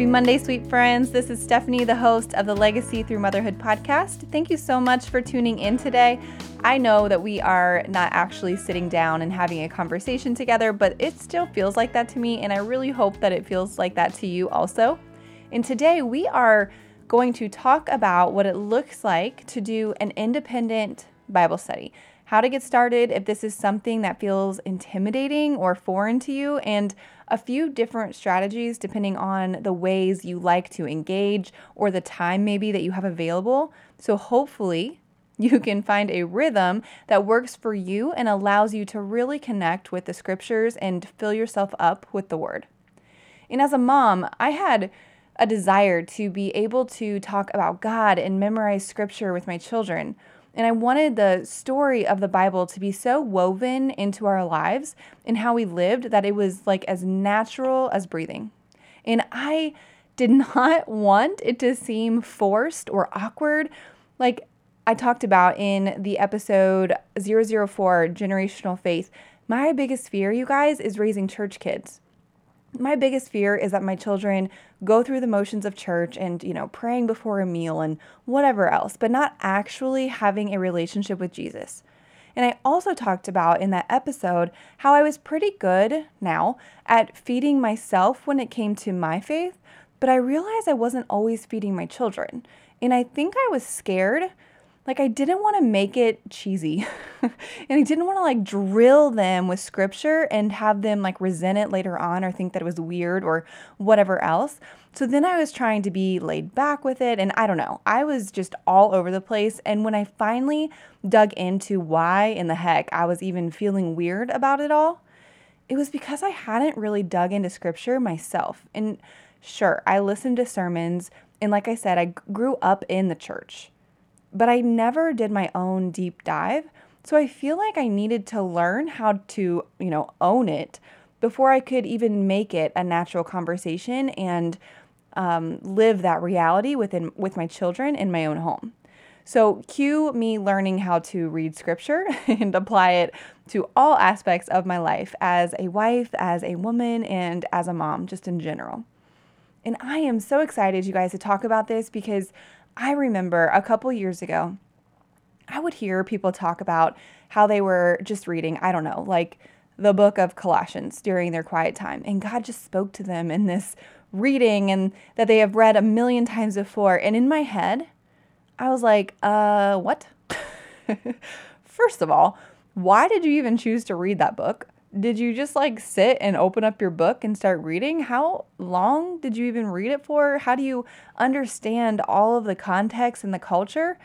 Happy Monday, sweet friends. This is Stephanie, the host of the Legacy Through Motherhood podcast. Thank you so much for tuning in today. I know that we are not actually sitting down and having a conversation together, but it still feels like that to me, and I really hope that it feels like that to you also. And today we are going to talk about what it looks like to do an independent Bible study how to get started if this is something that feels intimidating or foreign to you, and a few different strategies depending on the ways you like to engage or the time maybe that you have available. So, hopefully, you can find a rhythm that works for you and allows you to really connect with the scriptures and fill yourself up with the word. And as a mom, I had a desire to be able to talk about God and memorize scripture with my children. And I wanted the story of the Bible to be so woven into our lives and how we lived that it was like as natural as breathing. And I did not want it to seem forced or awkward. Like I talked about in the episode 004 Generational Faith, my biggest fear, you guys, is raising church kids my biggest fear is that my children go through the motions of church and, you know, praying before a meal and whatever else, but not actually having a relationship with Jesus. And I also talked about in that episode how I was pretty good now at feeding myself when it came to my faith, but I realized I wasn't always feeding my children. And I think I was scared like I didn't want to make it cheesy. and I didn't want to like drill them with scripture and have them like resent it later on or think that it was weird or whatever else. So then I was trying to be laid back with it and I don't know. I was just all over the place and when I finally dug into why in the heck I was even feeling weird about it all, it was because I hadn't really dug into scripture myself. And sure, I listened to sermons and like I said, I grew up in the church but I never did my own deep dive. So I feel like I needed to learn how to, you know, own it before I could even make it a natural conversation and um, live that reality within with my children in my own home. So cue me learning how to read scripture and apply it to all aspects of my life as a wife, as a woman, and as a mom, just in general. And I am so excited, you guys, to talk about this because I remember a couple years ago, I would hear people talk about how they were just reading, I don't know, like the book of Colossians during their quiet time. And God just spoke to them in this reading and that they have read a million times before. And in my head, I was like, uh, what? First of all, why did you even choose to read that book? Did you just like sit and open up your book and start reading? How long did you even read it for? How do you understand all of the context and the culture?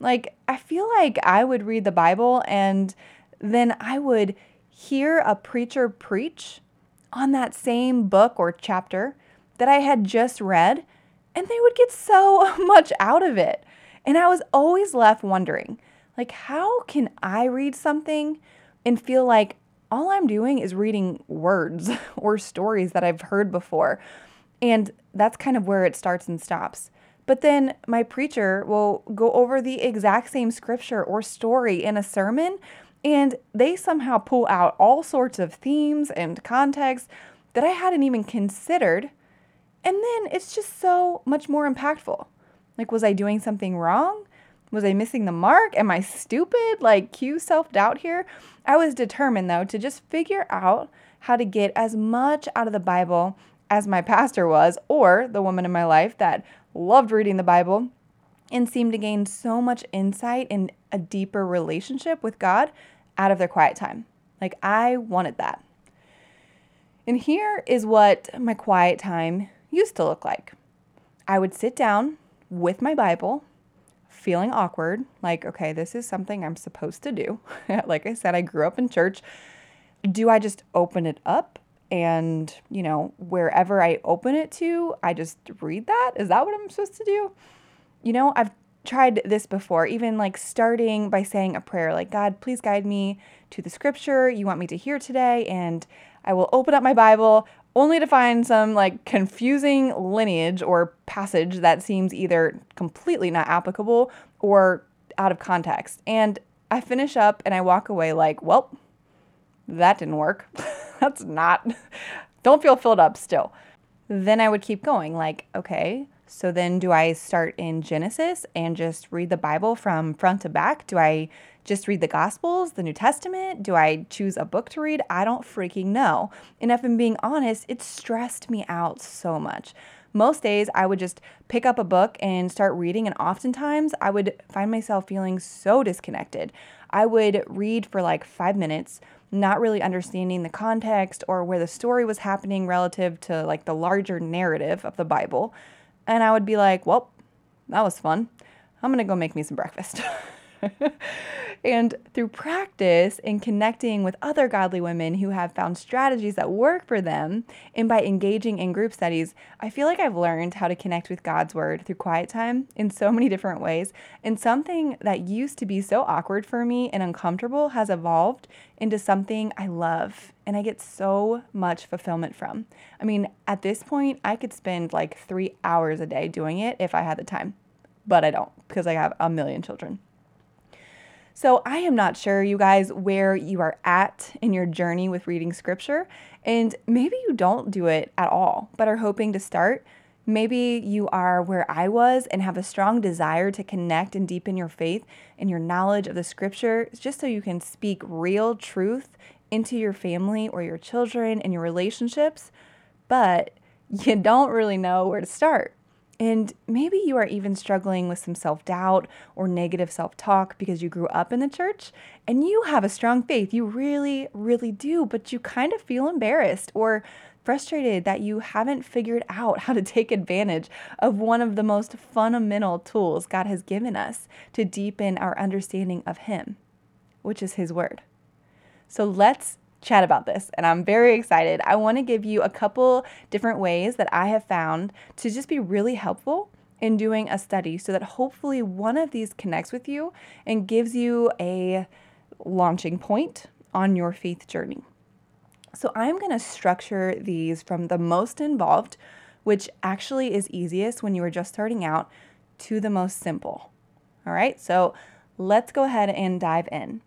Like, I feel like I would read the Bible and then I would hear a preacher preach on that same book or chapter that I had just read, and they would get so much out of it. And I was always left wondering, like, how can I read something and feel like all I'm doing is reading words or stories that I've heard before. And that's kind of where it starts and stops. But then my preacher will go over the exact same scripture or story in a sermon, and they somehow pull out all sorts of themes and context that I hadn't even considered. And then it's just so much more impactful. Like, was I doing something wrong? Was I missing the mark? Am I stupid? Like, cue self doubt here. I was determined, though, to just figure out how to get as much out of the Bible as my pastor was, or the woman in my life that loved reading the Bible and seemed to gain so much insight and a deeper relationship with God out of their quiet time. Like, I wanted that. And here is what my quiet time used to look like I would sit down with my Bible feeling awkward, like, okay, this is something I'm supposed to do. like I said, I grew up in church. Do I just open it up and, you know, wherever I open it to, I just read that? Is that what I'm supposed to do? You know, I've tried this before, even like starting by saying a prayer like, God, please guide me to the scripture you want me to hear today. And I will open up my Bible, only to find some like confusing lineage or passage that seems either completely not applicable or out of context. And I finish up and I walk away like, well, that didn't work. That's not, don't feel filled up still. then I would keep going. Like, okay, so then do I start in Genesis and just read the Bible from front to back? Do I just read the Gospels, the New Testament? Do I choose a book to read? I don't freaking know. And if I'm being honest, it stressed me out so much. Most days I would just pick up a book and start reading, and oftentimes I would find myself feeling so disconnected. I would read for like five minutes, not really understanding the context or where the story was happening relative to like the larger narrative of the Bible. And I would be like, well, that was fun. I'm gonna go make me some breakfast. and through practice and connecting with other godly women who have found strategies that work for them, and by engaging in group studies, I feel like I've learned how to connect with God's Word through quiet time in so many different ways. And something that used to be so awkward for me and uncomfortable has evolved into something I love and I get so much fulfillment from. I mean, at this point, I could spend like three hours a day doing it if I had the time, but I don't because I have a million children. So I am not sure, you guys, where you are at in your journey with reading scripture. And maybe you don't do it at all, but are hoping to start. Maybe you are where I was and have a strong desire to connect and deepen your faith and your knowledge of the scripture just so you can speak real truth into your family or your children and your relationships, but you don't really know where to start. And maybe you are even struggling with some self doubt or negative self talk because you grew up in the church and you have a strong faith. You really, really do, but you kind of feel embarrassed or frustrated that you haven't figured out how to take advantage of one of the most fundamental tools God has given us to deepen our understanding of Him, which is His Word. So let's chat about this, and I'm very excited. I want to give you a couple different ways that I have found to just be really helpful in doing a study so that hopefully one of these connects with you and gives you a launching point on your faith journey. So I'm going to structure these from the most involved, which actually is easiest when you are just starting out, to the most simple. All right, so let's go ahead and dive in.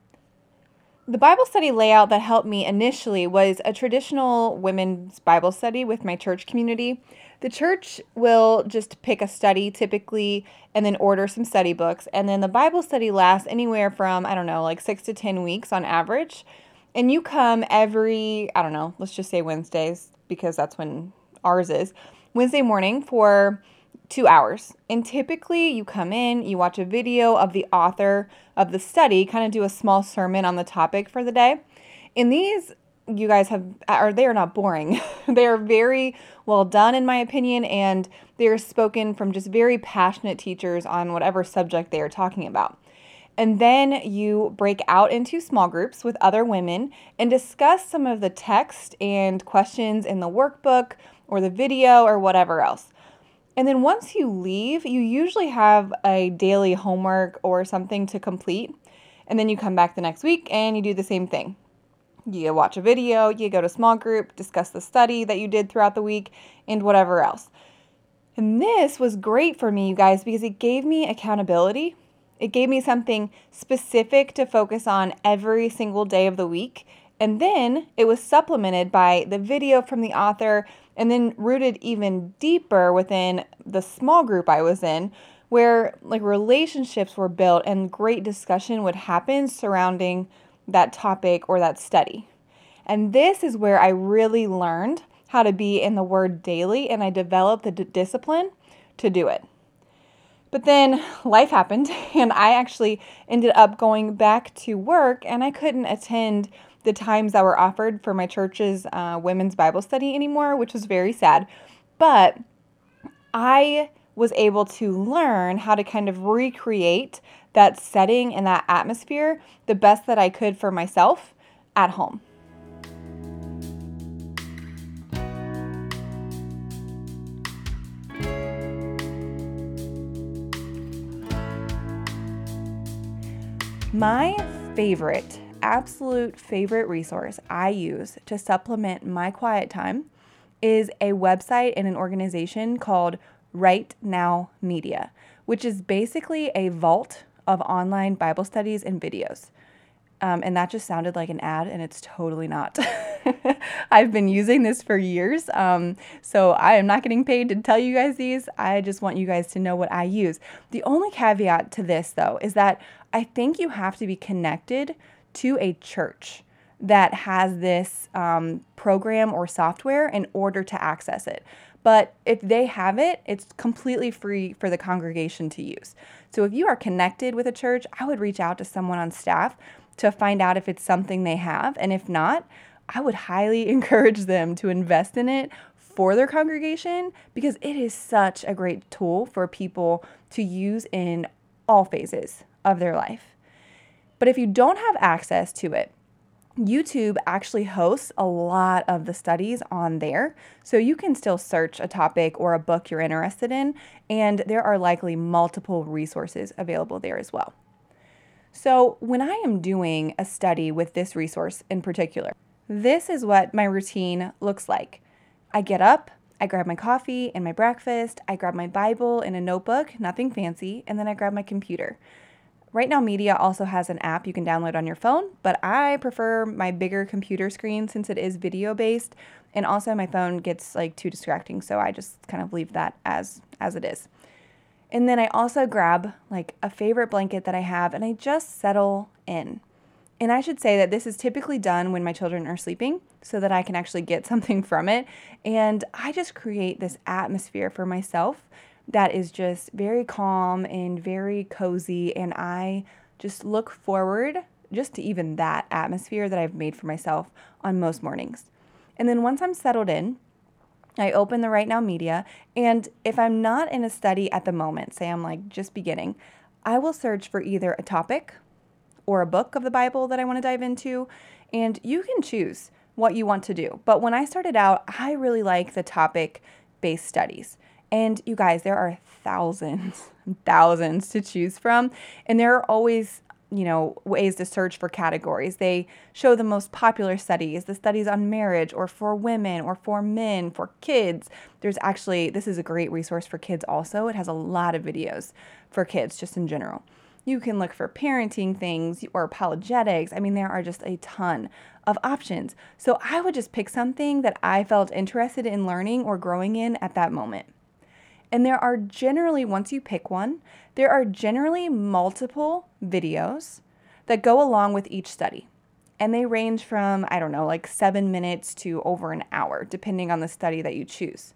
The Bible study layout that helped me initially was a traditional women's Bible study with my church community. The church will just pick a study typically and then order some study books. And then the Bible study lasts anywhere from, I don't know, like six to 10 weeks on average. And you come every, I don't know, let's just say Wednesdays because that's when ours is, Wednesday morning for two hours. And typically, you come in, you watch a video of the author of the study, kind of do a small sermon on the topic for the day. And these, you guys have, are they are not boring. they are very well done, in my opinion, and they are spoken from just very passionate teachers on whatever subject they are talking about. And then you break out into small groups with other women and discuss some of the text and questions in the workbook or the video or whatever else. And then once you leave, you usually have a daily homework or something to complete. And then you come back the next week and you do the same thing. You watch a video, you go to small group, discuss the study that you did throughout the week, and whatever else. And this was great for me, you guys, because it gave me accountability. It gave me something specific to focus on every single day of the week. And then it was supplemented by the video from the author and then rooted even deeper within the small group I was in where like relationships were built and great discussion would happen surrounding that topic or that study. And this is where I really learned how to be in the word daily and I developed the d- discipline to do it. But then life happened and I actually ended up going back to work and I couldn't attend the times that were offered for my church's uh, women's Bible study anymore, which was very sad. But I was able to learn how to kind of recreate that setting and that atmosphere the best that I could for myself at home. My favorite absolute favorite resource I use to supplement my quiet time is a website and an organization called Right Now Media, which is basically a vault of online Bible studies and videos. Um, and that just sounded like an ad, and it's totally not. I've been using this for years. Um, so I am not getting paid to tell you guys these. I just want you guys to know what I use. The only caveat to this, though, is that I think you have to be connected to a church that has this um, program or software in order to access it. But if they have it, it's completely free for the congregation to use. So if you are connected with a church, I would reach out to someone on staff to find out if it's something they have. And if not, I would highly encourage them to invest in it for their congregation because it is such a great tool for people to use in all phases of their life. But if you don't have access to it, YouTube actually hosts a lot of the studies on there. So you can still search a topic or a book you're interested in, and there are likely multiple resources available there as well. So when I am doing a study with this resource in particular, this is what my routine looks like. I get up, I grab my coffee and my breakfast, I grab my Bible and a notebook, nothing fancy, and then I grab my computer. Right Now Media also has an app you can download on your phone, but I prefer my bigger computer screen since it is video based and also my phone gets like too distracting, so I just kind of leave that as as it is. And then I also grab like a favorite blanket that I have and I just settle in. And I should say that this is typically done when my children are sleeping so that I can actually get something from it. And I just create this atmosphere for myself that is just very calm and very cozy. And I just look forward just to even that atmosphere that I've made for myself on most mornings. And then once I'm settled in, I open the Right Now Media. And if I'm not in a study at the moment, say I'm like just beginning, I will search for either a topic or a book of the Bible that I want to dive into. And you can choose what you want to do. But when I started out, I really like the topic based studies. And you guys, there are thousands, thousands to choose from. And there are always, you know, ways to search for categories. They show the most popular studies, the studies on marriage or for women or for men, for kids. There's actually, this is a great resource for kids also. It has a lot of videos for kids just in general. You can look for parenting things or apologetics. I mean, there are just a ton of options. So I would just pick something that I felt interested in learning or growing in at that moment. And there are generally, once you pick one, there are generally multiple videos that go along with each study. And they range from, I don't know, like seven minutes to over an hour, depending on the study that you choose.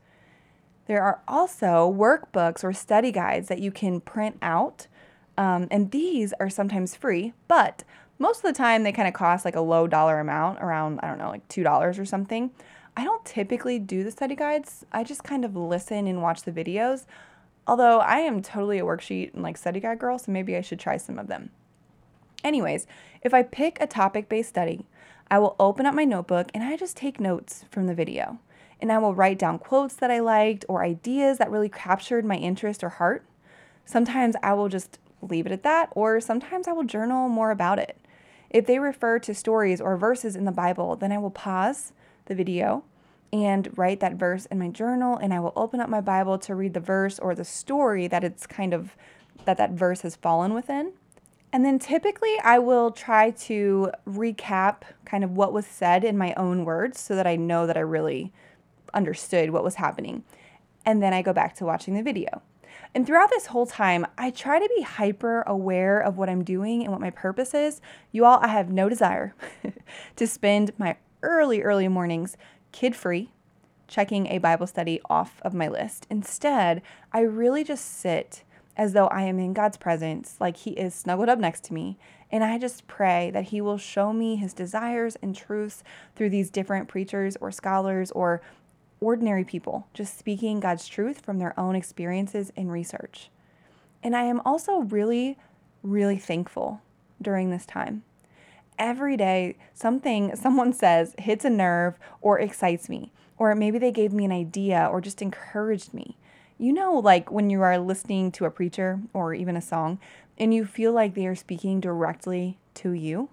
There are also workbooks or study guides that you can print out. Um, and these are sometimes free, but most of the time they kind of cost like a low dollar amount, around, I don't know, like $2 or something. I don't typically do the study guides. I just kind of listen and watch the videos. Although I am totally a worksheet and like study guide girl, so maybe I should try some of them. Anyways, if I pick a topic based study, I will open up my notebook and I just take notes from the video. And I will write down quotes that I liked or ideas that really captured my interest or heart. Sometimes I will just leave it at that, or sometimes I will journal more about it. If they refer to stories or verses in the Bible, then I will pause the video and write that verse in my journal and I will open up my Bible to read the verse or the story that it's kind of that that verse has fallen within. And then typically I will try to recap kind of what was said in my own words so that I know that I really understood what was happening. And then I go back to watching the video. And throughout this whole time, I try to be hyper aware of what I'm doing and what my purpose is. You all, I have no desire to spend my early, early mornings kid free, checking a Bible study off of my list. Instead, I really just sit as though I am in God's presence, like He is snuggled up next to me. And I just pray that He will show me His desires and truths through these different preachers or scholars or ordinary people, just speaking God's truth from their own experiences and research. And I am also really, really thankful during this time every day something someone says hits a nerve or excites me, or maybe they gave me an idea or just encouraged me. You know, like when you are listening to a preacher or even a song and you feel like they are speaking directly to you.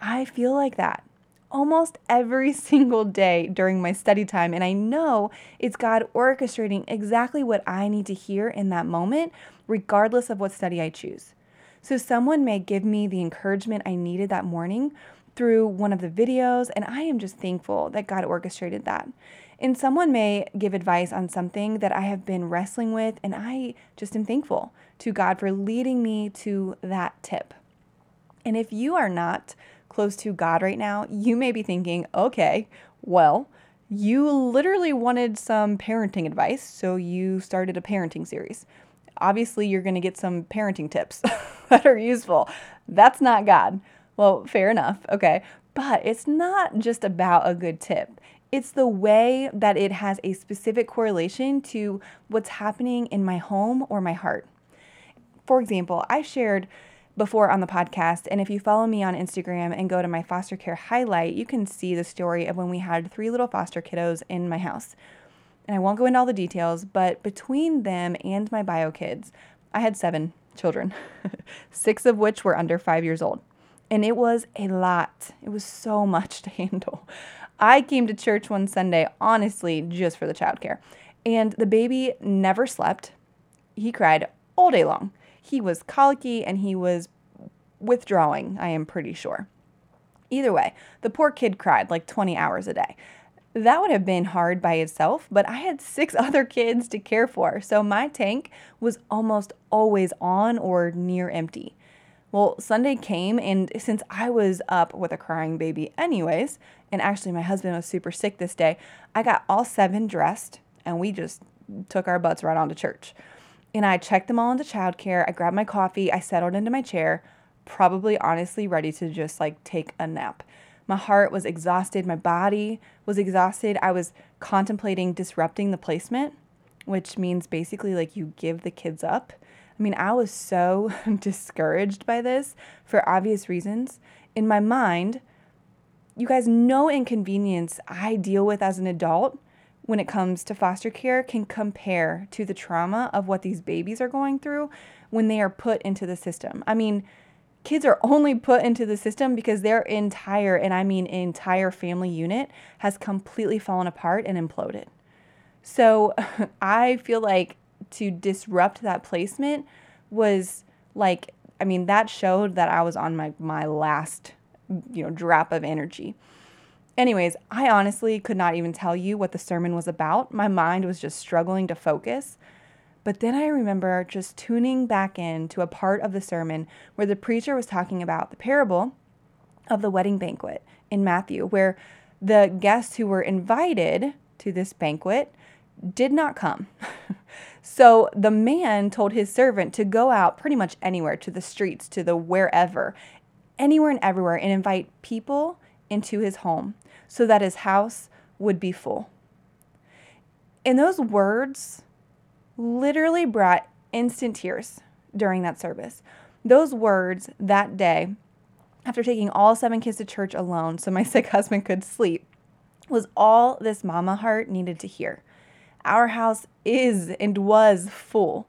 I feel like that almost every single day during my study time. And I know it's God orchestrating exactly what I need to hear in that moment, regardless of what study I choose. So someone may give me the encouragement I needed that morning, through one of the videos, and I am just thankful that God orchestrated that. And someone may give advice on something that I have been wrestling with, and I just am thankful to God for leading me to that tip. And if you are not close to God right now, you may be thinking, okay, well, you literally wanted some parenting advice, so you started a parenting series. Obviously, you're going to get some parenting tips that are useful. That's not God. Well, fair enough. Okay. But it's not just about a good tip. It's the way that it has a specific correlation to what's happening in my home or my heart. For example, I shared before on the podcast, and if you follow me on Instagram and go to my foster care highlight, you can see the story of when we had three little foster kiddos in my house. And I won't go into all the details, but between them and my bio kids, I had seven children, six of which were under five years old. And it was a lot. It was so much to handle. I came to church one Sunday, honestly, just for the childcare. And the baby never slept. He cried all day long. He was colicky and he was withdrawing, I am pretty sure. Either way, the poor kid cried like 20 hours a day. That would have been hard by itself, but I had six other kids to care for, so my tank was almost always on or near empty. Well, Sunday came, and since I was up with a crying baby, anyways, and actually my husband was super sick this day, I got all seven dressed and we just took our butts right on to church. And I checked them all into childcare. I grabbed my coffee, I settled into my chair, probably honestly ready to just like take a nap. My heart was exhausted, my body was exhausted. I was contemplating disrupting the placement, which means basically like you give the kids up I mean, I was so discouraged by this for obvious reasons. In my mind, you guys, no inconvenience I deal with as an adult when it comes to foster care can compare to the trauma of what these babies are going through when they are put into the system. I mean, kids are only put into the system because their entire, and I mean entire family unit has completely fallen apart and imploded. So I feel like to disrupt that placement was like I mean that showed that I was on my my last you know drop of energy. Anyways, I honestly could not even tell you what the sermon was about. My mind was just struggling to focus. But then I remember just tuning back in to a part of the sermon where the preacher was talking about the parable of the wedding banquet in Matthew, where the guests who were invited to this banquet did not come. so the man told his servant to go out pretty much anywhere, to the streets, to the wherever, anywhere and everywhere, and invite people into his home so that his house would be full. In those words literally brought instant tears during that service. Those words that day, after taking all seven kids to church alone so my sick husband could sleep, was all this mama heart needed to hear. Our house is and was full.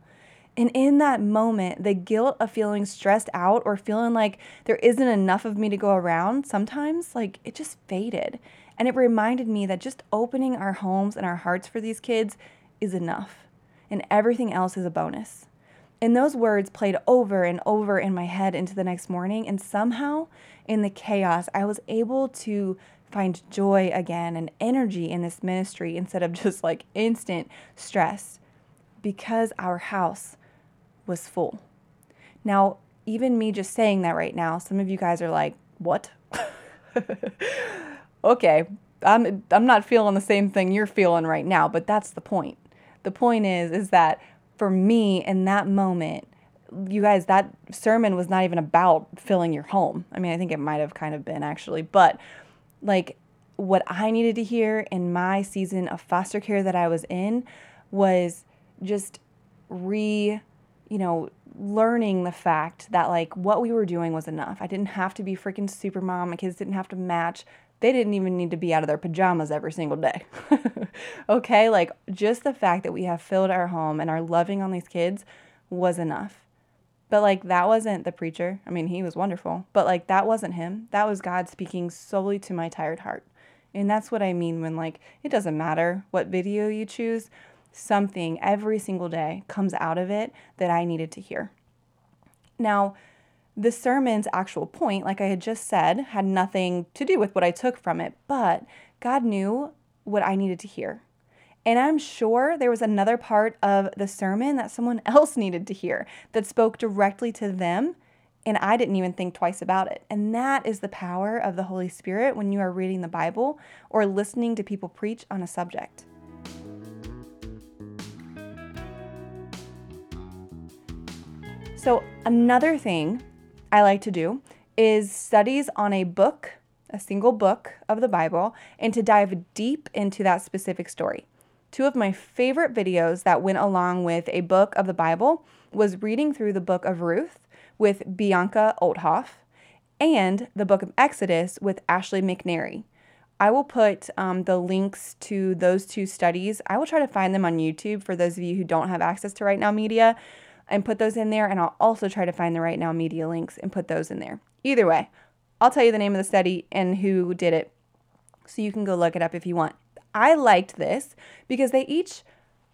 And in that moment, the guilt of feeling stressed out or feeling like there isn't enough of me to go around, sometimes like it just faded. And it reminded me that just opening our homes and our hearts for these kids is enough. And everything else is a bonus. And those words played over and over in my head into the next morning. And somehow, in the chaos, I was able to find joy again and energy in this ministry instead of just like instant stress because our house was full. Now, even me just saying that right now, some of you guys are like, "What?" okay, I'm I'm not feeling the same thing you're feeling right now, but that's the point. The point is is that for me in that moment, you guys, that sermon was not even about filling your home. I mean, I think it might have kind of been actually, but like what I needed to hear in my season of foster care that I was in was just re, you know, learning the fact that like what we were doing was enough. I didn't have to be freaking super mom. My kids didn't have to match. They didn't even need to be out of their pajamas every single day. okay? Like just the fact that we have filled our home and are loving on these kids was enough. But like that wasn't the preacher. I mean, he was wonderful, but like that wasn't him. That was God speaking solely to my tired heart. And that's what I mean when like it doesn't matter what video you choose, something every single day comes out of it that I needed to hear. Now, The sermon's actual point, like I had just said, had nothing to do with what I took from it, but God knew what I needed to hear. And I'm sure there was another part of the sermon that someone else needed to hear that spoke directly to them. And I didn't even think twice about it. And that is the power of the Holy Spirit when you are reading the Bible or listening to people preach on a subject. So, another thing I like to do is studies on a book, a single book of the Bible, and to dive deep into that specific story. Two of my favorite videos that went along with a book of the Bible was reading through the book of Ruth with Bianca Olthoff and the book of Exodus with Ashley McNary. I will put um, the links to those two studies. I will try to find them on YouTube for those of you who don't have access to Right Now Media and put those in there. And I'll also try to find the Right Now Media links and put those in there. Either way, I'll tell you the name of the study and who did it so you can go look it up if you want. I liked this because they each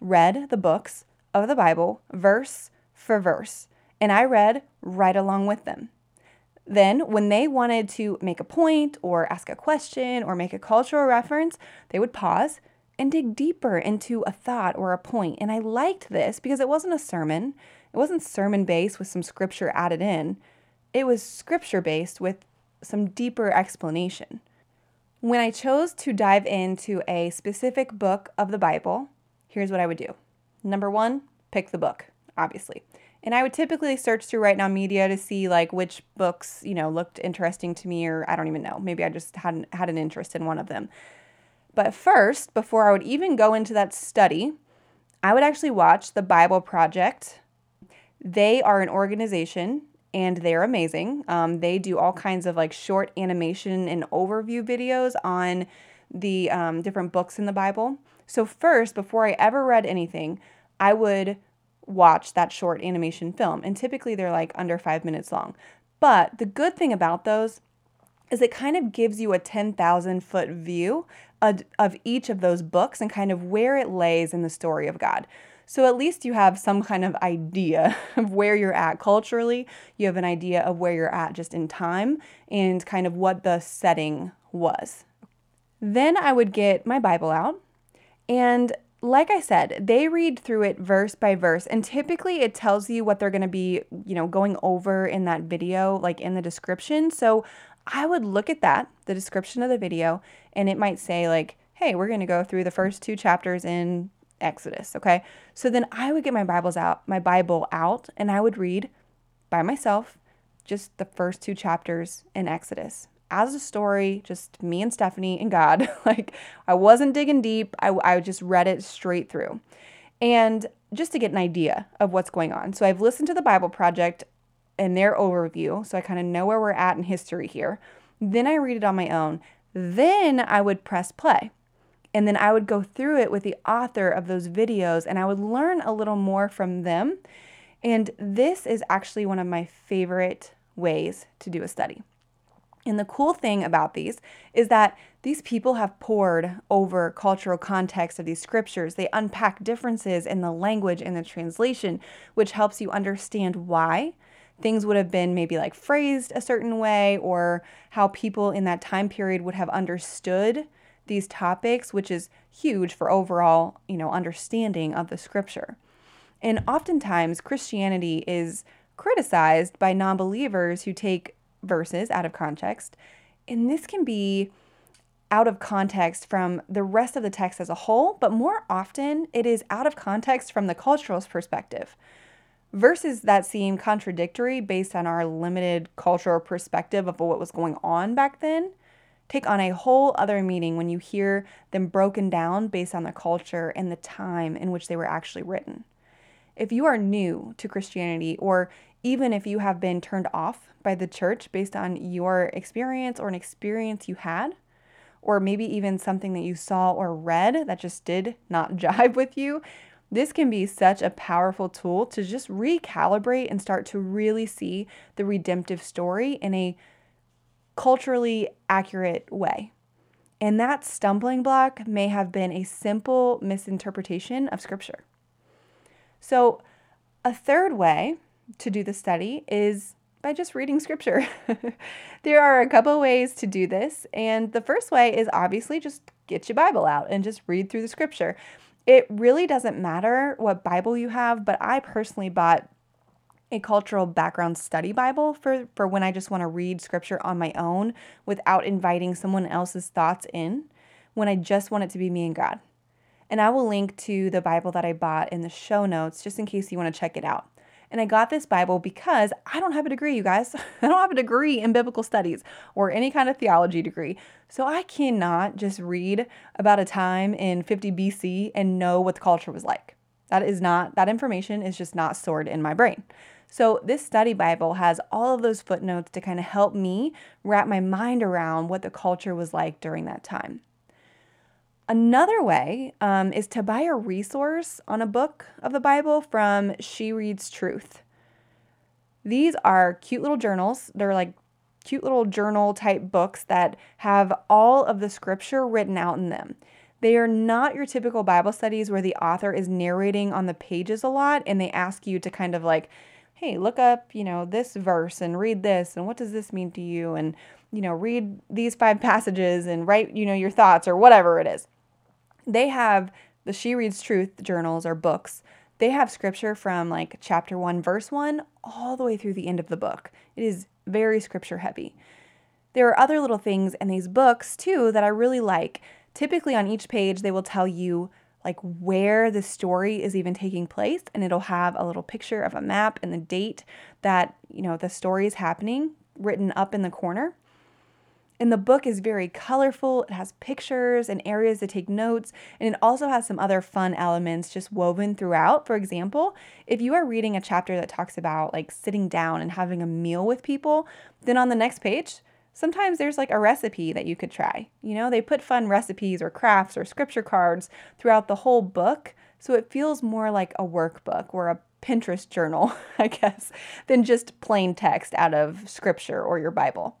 read the books of the Bible verse for verse, and I read right along with them. Then, when they wanted to make a point or ask a question or make a cultural reference, they would pause and dig deeper into a thought or a point. And I liked this because it wasn't a sermon, wasn't sermon based with some scripture added in, it was scripture based with some deeper explanation. When I chose to dive into a specific book of the Bible, here's what I would do. Number one, pick the book, obviously. And I would typically search through Right Now Media to see like which books, you know, looked interesting to me or I don't even know. Maybe I just hadn't had an interest in one of them. But first, before I would even go into that study, I would actually watch the Bible Project. They are an organization and they're amazing. Um, they do all kinds of like short animation and overview videos on the um, different books in the Bible. So, first, before I ever read anything, I would watch that short animation film. And typically they're like under five minutes long. But the good thing about those is it kind of gives you a 10,000 foot view of, of each of those books and kind of where it lays in the story of God. So at least you have some kind of idea of where you're at culturally. You have an idea of where you're at just in time and kind of what the setting was. Then I would get my Bible out. And like I said, they read through it verse by verse, and typically it tells you what they're going to be, you know, going over in that video, like in the description. So I would look at that, the description of the video, and it might say, like, hey, we're going to go through the first two chapters in Exodus. Okay. So then I would get my Bibles out, my Bible out, and I would read by myself just the first two chapters in Exodus as a story, just me and Stephanie and God. like I wasn't digging deep. I, I just read it straight through. And just to get an idea of what's going on. So I've listened to the Bible Project and their overview. So I kind of know where we're at in history here. Then I read it on my own. Then I would press play. And then I would go through it with the author of those videos and I would learn a little more from them. And this is actually one of my favorite ways to do a study. And the cool thing about these is that these people have poured over cultural context of these scriptures. They unpack differences in the language and the translation, which helps you understand why things would have been maybe like phrased a certain way or how people in that time period would have understood these topics, which is huge for overall, you know, understanding of the scripture. And oftentimes Christianity is criticized by non-believers who take verses out of context. And this can be out of context from the rest of the text as a whole, but more often it is out of context from the cultural perspective. Verses that seem contradictory based on our limited cultural perspective of what was going on back then take on a whole other meaning when you hear them broken down based on the culture and the time in which they were actually written. If you are new to Christianity, or even if you have been turned off by the church based on your experience or an experience you had, or maybe even something that you saw or read that just did not jive with you, this can be such a powerful tool to just recalibrate and start to really see the redemptive story in a culturally accurate way. And that stumbling block may have been a simple misinterpretation of Scripture. So, a third way to do the study is by just reading scripture. there are a couple ways to do this, and the first way is obviously just get your Bible out and just read through the scripture. It really doesn't matter what Bible you have, but I personally bought a cultural background study Bible for, for when I just want to read scripture on my own without inviting someone else's thoughts in, when I just want it to be me and God. And I will link to the Bible that I bought in the show notes just in case you want to check it out. And I got this Bible because I don't have a degree, you guys. I don't have a degree in biblical studies or any kind of theology degree. So I cannot just read about a time in 50 BC and know what the culture was like. That is not, that information is just not stored in my brain. So, this study Bible has all of those footnotes to kind of help me wrap my mind around what the culture was like during that time. Another way um, is to buy a resource on a book of the Bible from She Reads Truth. These are cute little journals. They're like cute little journal type books that have all of the scripture written out in them. They are not your typical Bible studies where the author is narrating on the pages a lot and they ask you to kind of like, hey, look up, you know, this verse and read this and what does this mean to you? And, you know, read these five passages and write, you know, your thoughts or whatever it is they have the She Reads Truth journals or books. They have scripture from like chapter 1, verse 1, all the way through the end of the book. It is very scripture heavy. There are other little things in these books too that I really like. Typically, on each page, they will tell you like where the story is even taking place, and it'll have a little picture of a map and the date that you know the story is happening written up in the corner. And the book is very colorful. It has pictures and areas to take notes, and it also has some other fun elements just woven throughout. For example, if you are reading a chapter that talks about like sitting down and having a meal with people, then on the next page, sometimes there's like a recipe that you could try. You know, they put fun recipes or crafts or scripture cards throughout the whole book, so it feels more like a workbook or a Pinterest journal, I guess, than just plain text out of scripture or your Bible.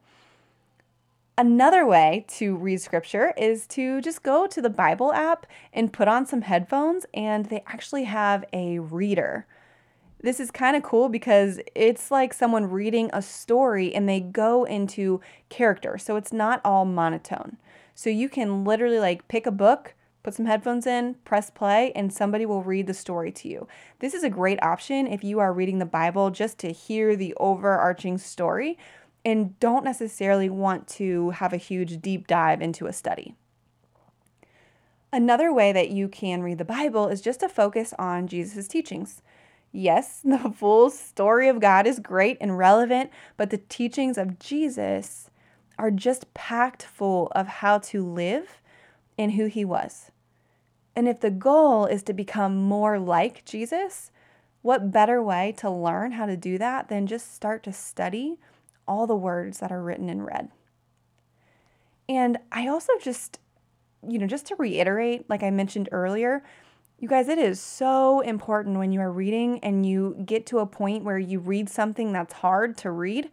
Another way to read scripture is to just go to the Bible app and put on some headphones, and they actually have a reader. This is kind of cool because it's like someone reading a story and they go into character. So it's not all monotone. So you can literally like pick a book, put some headphones in, press play, and somebody will read the story to you. This is a great option if you are reading the Bible just to hear the overarching story and don't necessarily want to have a huge deep dive into a study. Another way that you can read the Bible is just to focus on Jesus' teachings. Yes, the full story of God is great and relevant, but the teachings of Jesus are just packed full of how to live and who he was. And if the goal is to become more like Jesus, what better way to learn how to do that than just start to study all the words that are written in red. And I also just, you know, just to reiterate, like I mentioned earlier, you guys, it is so important when you are reading and you get to a point where you read something that's hard to read,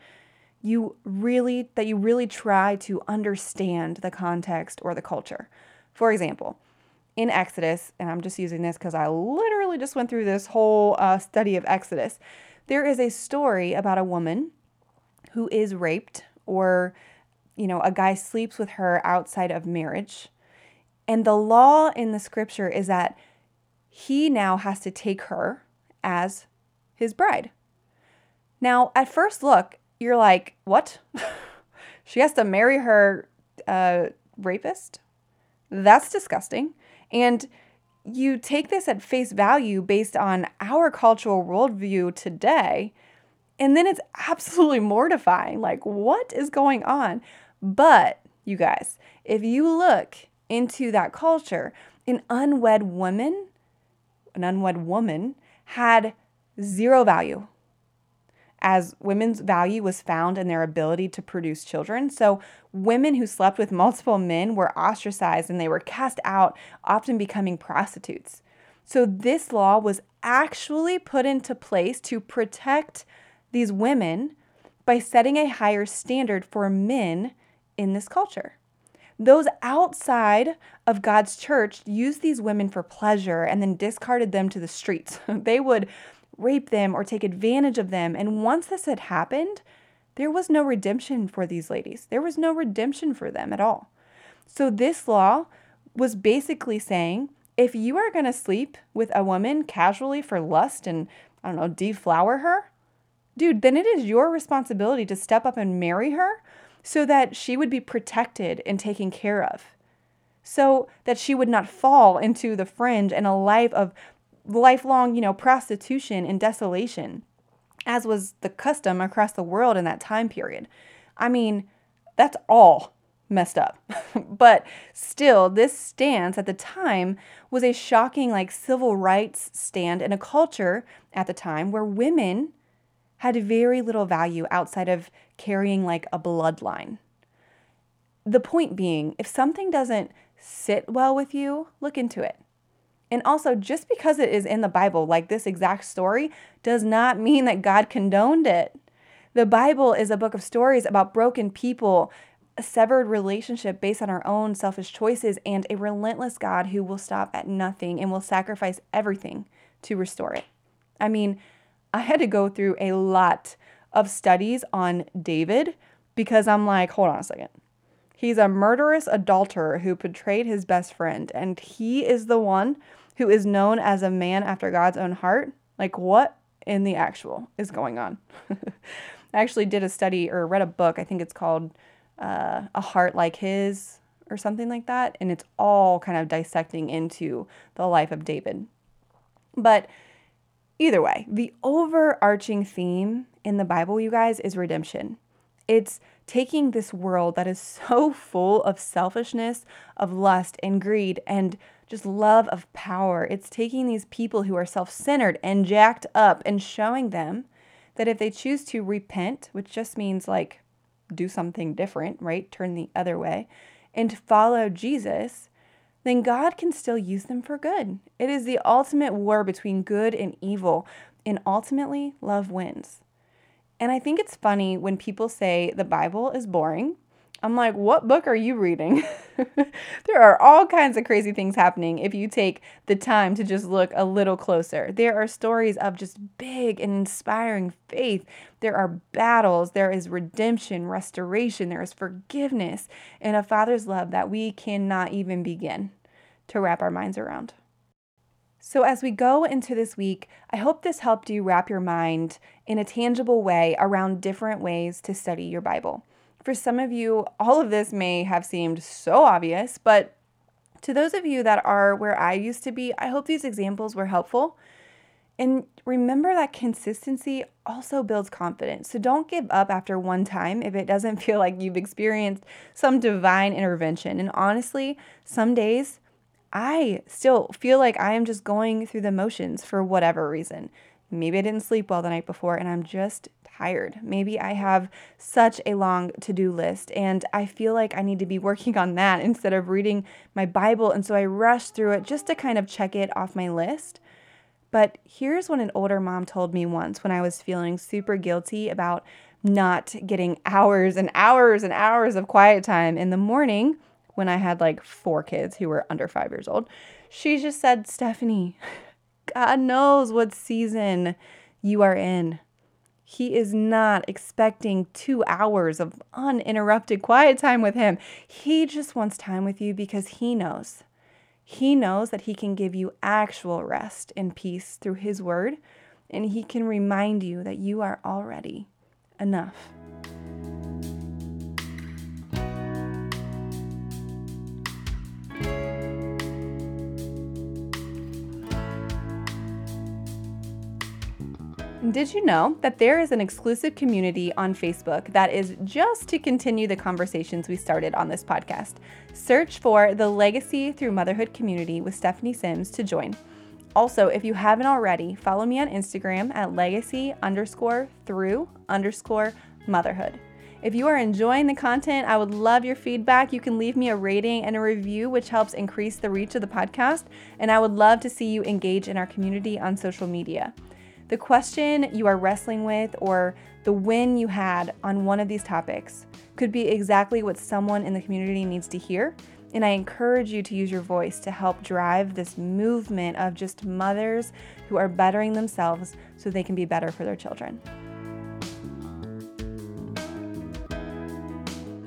you really, that you really try to understand the context or the culture. For example, in Exodus, and I'm just using this because I literally just went through this whole uh, study of Exodus, there is a story about a woman who is raped or you know a guy sleeps with her outside of marriage and the law in the scripture is that he now has to take her as his bride now at first look you're like what she has to marry her uh, rapist that's disgusting and you take this at face value based on our cultural worldview today and then it's absolutely mortifying. Like, what is going on? But, you guys, if you look into that culture, an unwed woman, an unwed woman had zero value as women's value was found in their ability to produce children. So, women who slept with multiple men were ostracized and they were cast out, often becoming prostitutes. So, this law was actually put into place to protect these women by setting a higher standard for men in this culture. Those outside of God's church used these women for pleasure and then discarded them to the streets. they would rape them or take advantage of them. And once this had happened, there was no redemption for these ladies. There was no redemption for them at all. So this law was basically saying if you are going to sleep with a woman casually for lust and, I don't know, deflower her, dude, then it is your responsibility to step up and marry her so that she would be protected and taken care of. So that she would not fall into the fringe and a life of lifelong, you know, prostitution and desolation, as was the custom across the world in that time period. I mean, that's all messed up. but still, this stance at the time was a shocking, like, civil rights stand in a culture at the time where women had very little value outside of carrying, like, a bloodline. The point being, if something doesn't sit well with you, look into it. And also, just because it is in the Bible, like this exact story, does not mean that God condoned it. The Bible is a book of stories about broken people a severed relationship based on our own selfish choices, and a relentless God who will stop at nothing and will sacrifice everything to restore it. I mean, I had to go through a lot of studies on David because I'm like, hold on a second. He's a murderous adulterer who betrayed his best friend, and he is the one who is known as a man after God's own heart. Like, what in the actual is going on? I actually did a study or read a book, I think it's called uh, a heart like his or something like that. And it's all kind of dissecting into the life of David. But either way, the overarching theme in the Bible, you guys, is redemption. It's taking this world that is so full of selfishness, of lust and greed, and just love of power. It's taking these people who are self centered and jacked up and showing them that if they choose to repent, which just means like do something different, right? Turn the other way and follow Jesus, then God can still use them for good. It is the ultimate war between good and evil, and ultimately, love wins. And I think it's funny when people say the Bible is boring I'm like, what book are you reading? there are all kinds of crazy things happening if you take the time to just look a little closer. There are stories of just big and inspiring faith. There are battles. There is redemption, restoration. There is forgiveness, and a father's love that we cannot even begin to wrap our minds around. So, as we go into this week, I hope this helped you wrap your mind in a tangible way around different ways to study your Bible. For some of you, all of this may have seemed so obvious, but to those of you that are where I used to be, I hope these examples were helpful. And remember that consistency also builds confidence. So don't give up after one time if it doesn't feel like you've experienced some divine intervention. And honestly, some days I still feel like I am just going through the motions for whatever reason. Maybe I didn't sleep well the night before and I'm just tired. Maybe I have such a long to do list and I feel like I need to be working on that instead of reading my Bible. And so I rush through it just to kind of check it off my list. But here's what an older mom told me once when I was feeling super guilty about not getting hours and hours and hours of quiet time in the morning when I had like four kids who were under five years old. She just said, Stephanie, God knows what season you are in. He is not expecting two hours of uninterrupted quiet time with him. He just wants time with you because he knows. He knows that he can give you actual rest and peace through his word, and he can remind you that you are already enough. Did you know that there is an exclusive community on Facebook that is just to continue the conversations we started on this podcast? Search for the Legacy Through Motherhood community with Stephanie Sims to join. Also, if you haven't already, follow me on Instagram at legacy underscore through underscore motherhood. If you are enjoying the content, I would love your feedback. You can leave me a rating and a review, which helps increase the reach of the podcast. And I would love to see you engage in our community on social media. The question you are wrestling with or the win you had on one of these topics could be exactly what someone in the community needs to hear. And I encourage you to use your voice to help drive this movement of just mothers who are bettering themselves so they can be better for their children.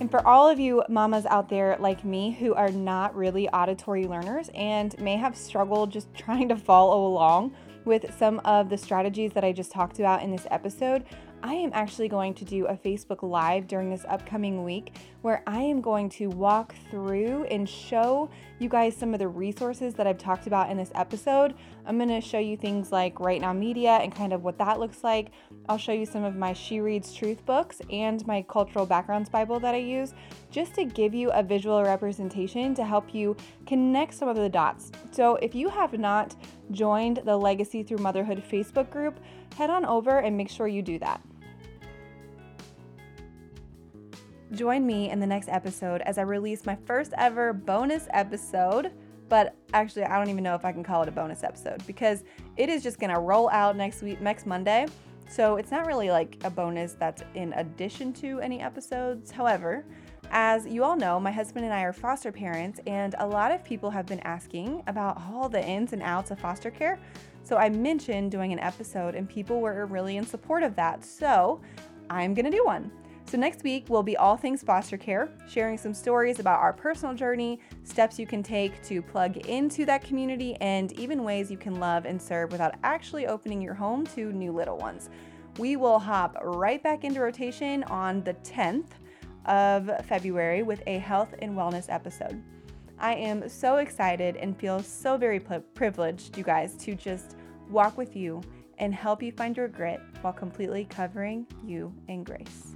And for all of you mamas out there like me who are not really auditory learners and may have struggled just trying to follow along with some of the strategies that I just talked about in this episode, I am actually going to do a Facebook Live during this upcoming week where I am going to walk through and show you guys some of the resources that I've talked about in this episode. I'm going to show you things like Right Now Media and kind of what that looks like. I'll show you some of my She Reads Truth books and my Cultural Backgrounds Bible that I use just to give you a visual representation to help you connect some of the dots. So if you have not joined the Legacy Through Motherhood Facebook group, head on over and make sure you do that. Join me in the next episode as I release my first ever bonus episode. But actually, I don't even know if I can call it a bonus episode because it is just gonna roll out next week, next Monday. So it's not really like a bonus that's in addition to any episodes. However, as you all know, my husband and I are foster parents, and a lot of people have been asking about all the ins and outs of foster care. So I mentioned doing an episode, and people were really in support of that. So I'm gonna do one. So, next week will be all things foster care, sharing some stories about our personal journey, steps you can take to plug into that community, and even ways you can love and serve without actually opening your home to new little ones. We will hop right back into rotation on the 10th of February with a health and wellness episode. I am so excited and feel so very privileged, you guys, to just walk with you and help you find your grit while completely covering you in grace.